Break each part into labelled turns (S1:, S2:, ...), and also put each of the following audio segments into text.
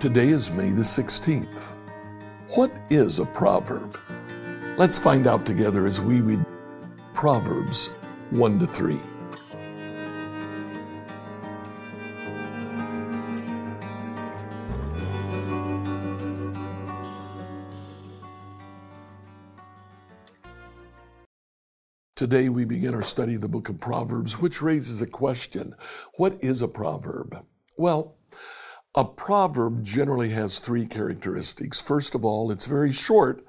S1: Today is May the 16th. What is a proverb? Let's find out together as we read Proverbs 1 to 3. Today we begin our study of the book of Proverbs, which raises a question What is a proverb? Well, a proverb generally has three characteristics. First of all, it's very short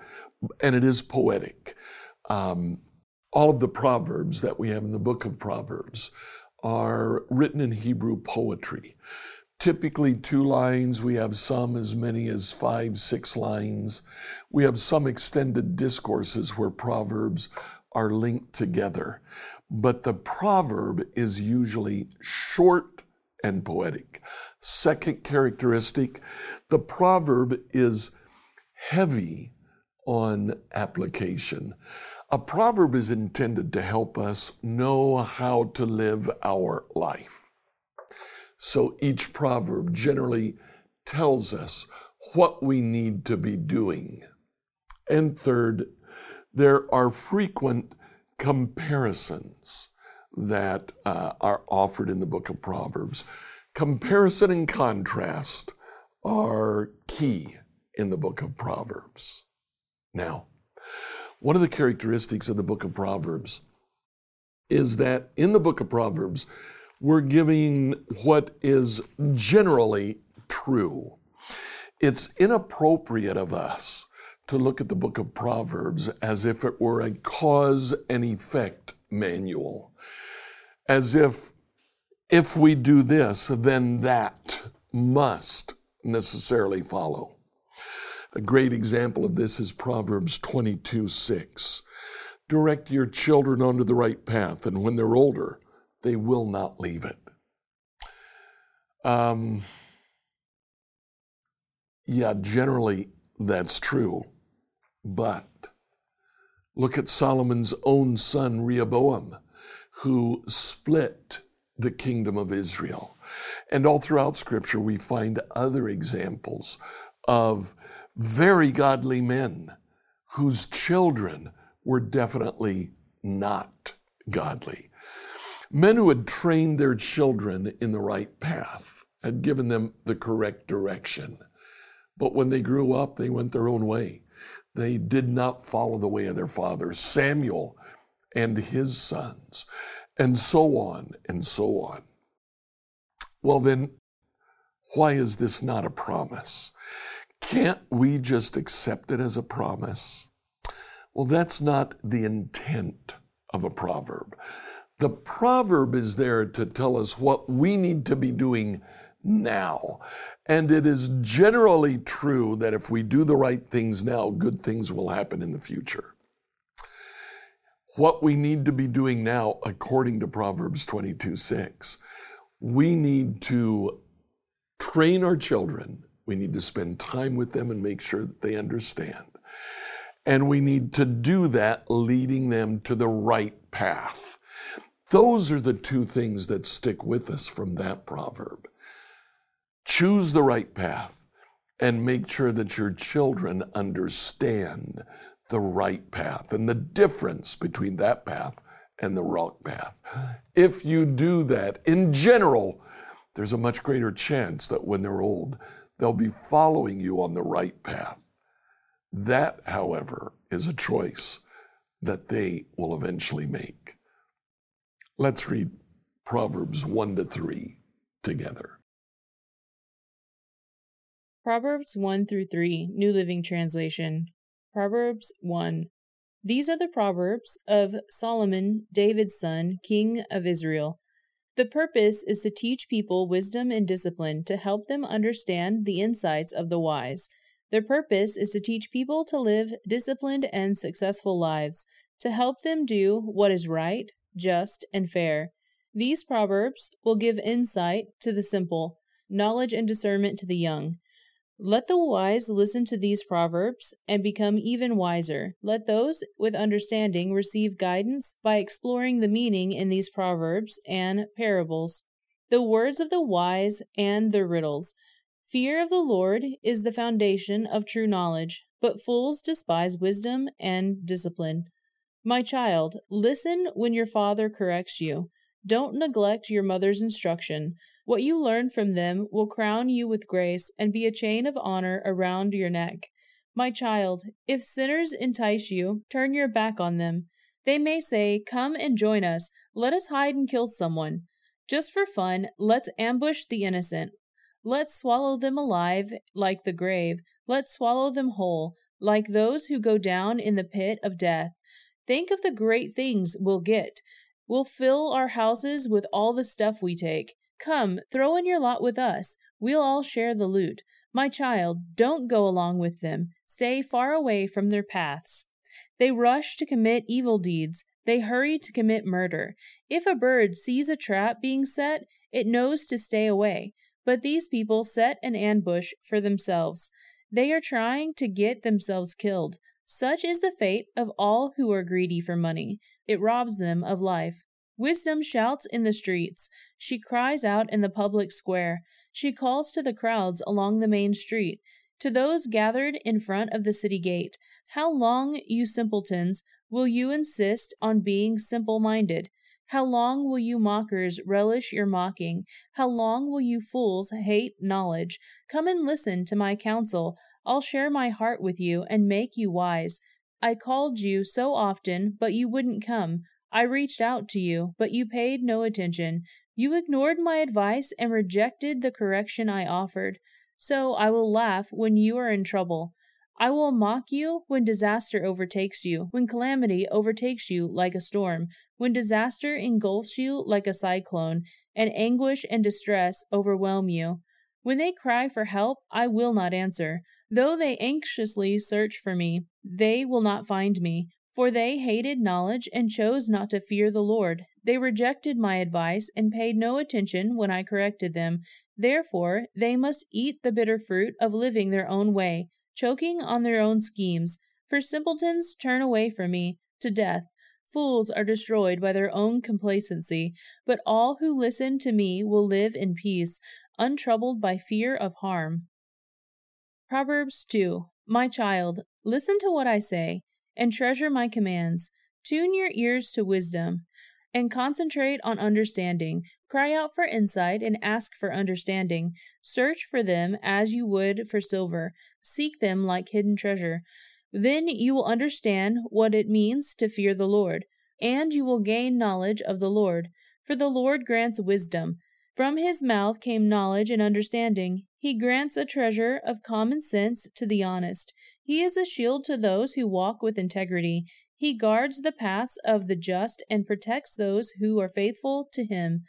S1: and it is poetic. Um, all of the proverbs that we have in the book of Proverbs are written in Hebrew poetry. Typically, two lines. We have some as many as five, six lines. We have some extended discourses where proverbs are linked together. But the proverb is usually short and poetic. Second characteristic, the proverb is heavy on application. A proverb is intended to help us know how to live our life. So each proverb generally tells us what we need to be doing. And third, there are frequent comparisons that uh, are offered in the book of Proverbs. Comparison and contrast are key in the book of Proverbs. Now, one of the characteristics of the book of Proverbs is that in the book of Proverbs, we're giving what is generally true. It's inappropriate of us to look at the book of Proverbs as if it were a cause and effect manual, as if if we do this, then that must necessarily follow. A great example of this is Proverbs 22 6. Direct your children onto the right path, and when they're older, they will not leave it. Um, yeah, generally that's true. But look at Solomon's own son, Rehoboam, who split the kingdom of Israel. And all throughout Scripture, we find other examples of very godly men whose children were definitely not godly. Men who had trained their children in the right path, had given them the correct direction. But when they grew up, they went their own way. They did not follow the way of their father, Samuel and his sons, and so on and so on. Well, then, why is this not a promise? Can't we just accept it as a promise? Well, that's not the intent of a proverb. The proverb is there to tell us what we need to be doing now. And it is generally true that if we do the right things now, good things will happen in the future. What we need to be doing now, according to Proverbs 22 6, we need to train our children. We need to spend time with them and make sure that they understand. And we need to do that leading them to the right path. Those are the two things that stick with us from that proverb. Choose the right path and make sure that your children understand the right path and the difference between that path and the wrong path. If you do that, in general, there's a much greater chance that when they're old, they'll be following you on the right path. That, however, is a choice that they will eventually make. Let's read Proverbs 1 to 3 together.
S2: Proverbs 1 through 3, New Living Translation. Proverbs 1. These are the Proverbs of Solomon, David's son, king of Israel. The purpose is to teach people wisdom and discipline to help them understand the insights of the wise. Their purpose is to teach people to live disciplined and successful lives, to help them do what is right, just, and fair. These proverbs will give insight to the simple, knowledge and discernment to the young. Let the wise listen to these proverbs and become even wiser. Let those with understanding receive guidance by exploring the meaning in these proverbs and parables, the words of the wise and their riddles. Fear of the Lord is the foundation of true knowledge, but fools despise wisdom and discipline. My child, listen when your father corrects you. Don't neglect your mother's instruction. What you learn from them will crown you with grace and be a chain of honor around your neck. My child, if sinners entice you, turn your back on them. They may say, Come and join us. Let us hide and kill someone. Just for fun, let's ambush the innocent. Let's swallow them alive like the grave. Let's swallow them whole, like those who go down in the pit of death. Think of the great things we'll get. We'll fill our houses with all the stuff we take. Come, throw in your lot with us. We'll all share the loot. My child, don't go along with them. Stay far away from their paths. They rush to commit evil deeds. They hurry to commit murder. If a bird sees a trap being set, it knows to stay away. But these people set an ambush for themselves. They are trying to get themselves killed. Such is the fate of all who are greedy for money. It robs them of life. Wisdom shouts in the streets. She cries out in the public square. She calls to the crowds along the main street, to those gathered in front of the city gate. How long, you simpletons, will you insist on being simple minded? How long will you mockers relish your mocking? How long will you fools hate knowledge? Come and listen to my counsel. I'll share my heart with you and make you wise. I called you so often, but you wouldn't come. I reached out to you, but you paid no attention. You ignored my advice and rejected the correction I offered. So I will laugh when you are in trouble. I will mock you when disaster overtakes you, when calamity overtakes you like a storm, when disaster engulfs you like a cyclone, and anguish and distress overwhelm you. When they cry for help, I will not answer. Though they anxiously search for me, they will not find me. For they hated knowledge and chose not to fear the Lord. They rejected my advice and paid no attention when I corrected them. Therefore, they must eat the bitter fruit of living their own way, choking on their own schemes. For simpletons turn away from me to death. Fools are destroyed by their own complacency, but all who listen to me will live in peace, untroubled by fear of harm. Proverbs 2 My child, listen to what I say and treasure my commands. Tune your ears to wisdom and concentrate on understanding. Cry out for insight and ask for understanding. Search for them as you would for silver. Seek them like hidden treasure. Then you will understand what it means to fear the Lord, and you will gain knowledge of the Lord. For the Lord grants wisdom. From his mouth came knowledge and understanding. He grants a treasure of common sense to the honest. He is a shield to those who walk with integrity. He guards the paths of the just and protects those who are faithful to him.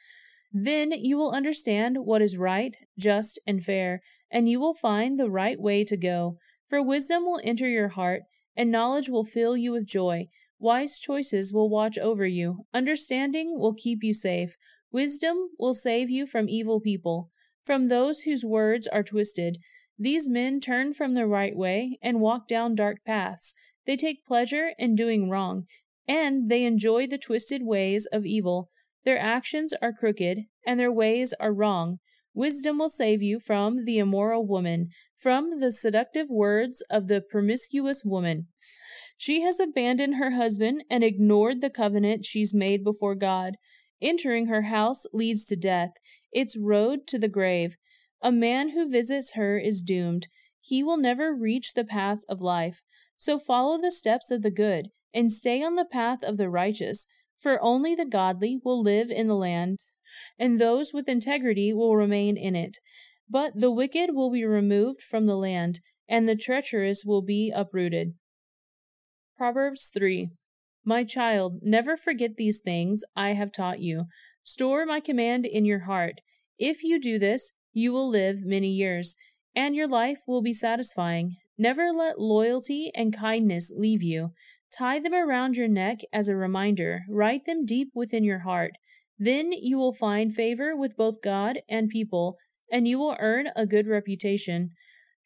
S2: Then you will understand what is right, just, and fair, and you will find the right way to go. For wisdom will enter your heart, and knowledge will fill you with joy. Wise choices will watch over you. Understanding will keep you safe. Wisdom will save you from evil people, from those whose words are twisted. These men turn from the right way and walk down dark paths. They take pleasure in doing wrong, and they enjoy the twisted ways of evil. Their actions are crooked, and their ways are wrong. Wisdom will save you from the immoral woman, from the seductive words of the promiscuous woman. She has abandoned her husband and ignored the covenant she's made before God. Entering her house leads to death, its road to the grave. A man who visits her is doomed. He will never reach the path of life. So follow the steps of the good, and stay on the path of the righteous, for only the godly will live in the land, and those with integrity will remain in it. But the wicked will be removed from the land, and the treacherous will be uprooted. Proverbs 3 My child, never forget these things I have taught you. Store my command in your heart. If you do this, you will live many years, and your life will be satisfying. Never let loyalty and kindness leave you. Tie them around your neck as a reminder, write them deep within your heart. Then you will find favor with both God and people, and you will earn a good reputation.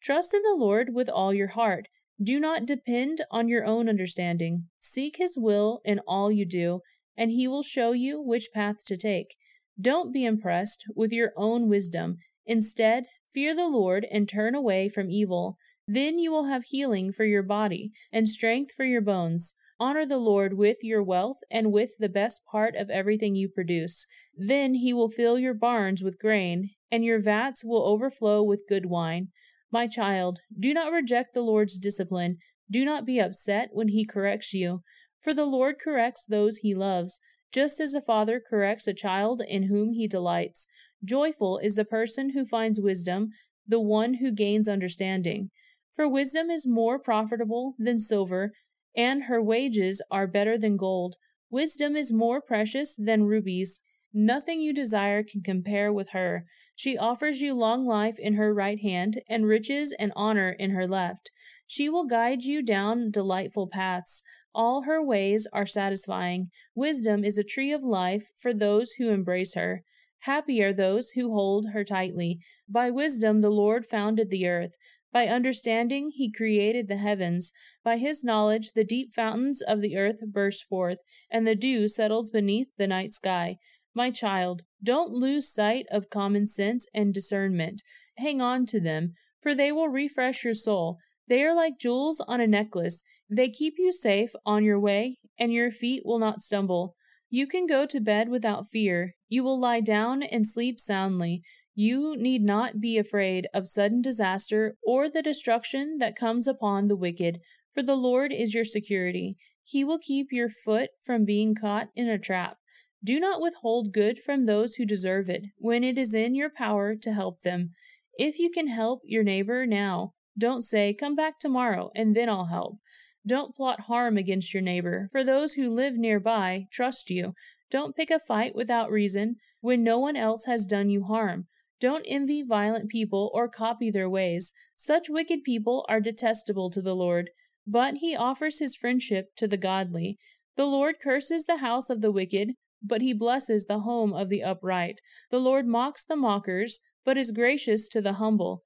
S2: Trust in the Lord with all your heart. Do not depend on your own understanding. Seek his will in all you do, and he will show you which path to take. Don't be impressed with your own wisdom. Instead, fear the Lord and turn away from evil. Then you will have healing for your body and strength for your bones. Honor the Lord with your wealth and with the best part of everything you produce. Then he will fill your barns with grain, and your vats will overflow with good wine. My child, do not reject the Lord's discipline. Do not be upset when he corrects you, for the Lord corrects those he loves, just as a father corrects a child in whom he delights. Joyful is the person who finds wisdom, the one who gains understanding. For wisdom is more profitable than silver, and her wages are better than gold. Wisdom is more precious than rubies. Nothing you desire can compare with her. She offers you long life in her right hand, and riches and honor in her left. She will guide you down delightful paths. All her ways are satisfying. Wisdom is a tree of life for those who embrace her. Happy are those who hold her tightly. By wisdom the Lord founded the earth. By understanding he created the heavens. By his knowledge the deep fountains of the earth burst forth, and the dew settles beneath the night sky. My child, don't lose sight of common sense and discernment. Hang on to them, for they will refresh your soul. They are like jewels on a necklace. They keep you safe on your way, and your feet will not stumble. You can go to bed without fear. You will lie down and sleep soundly. You need not be afraid of sudden disaster or the destruction that comes upon the wicked, for the Lord is your security. He will keep your foot from being caught in a trap. Do not withhold good from those who deserve it when it is in your power to help them. If you can help your neighbor now, don't say, Come back tomorrow, and then I'll help. Don't plot harm against your neighbor, for those who live nearby trust you. Don't pick a fight without reason when no one else has done you harm. Don't envy violent people or copy their ways. Such wicked people are detestable to the Lord, but he offers his friendship to the godly. The Lord curses the house of the wicked, but he blesses the home of the upright. The Lord mocks the mockers, but is gracious to the humble.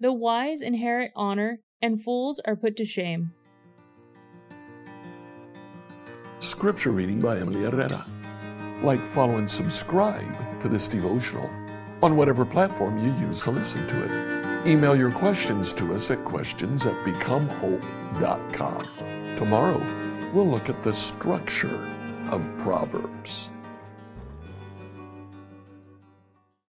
S2: The wise inherit honor, and fools are put to shame.
S1: Scripture reading by Emily Herrera. Like, follow, and subscribe to this devotional on whatever platform you use to listen to it. Email your questions to us at questions at becomehope.com. Tomorrow, we'll look at the structure of Proverbs.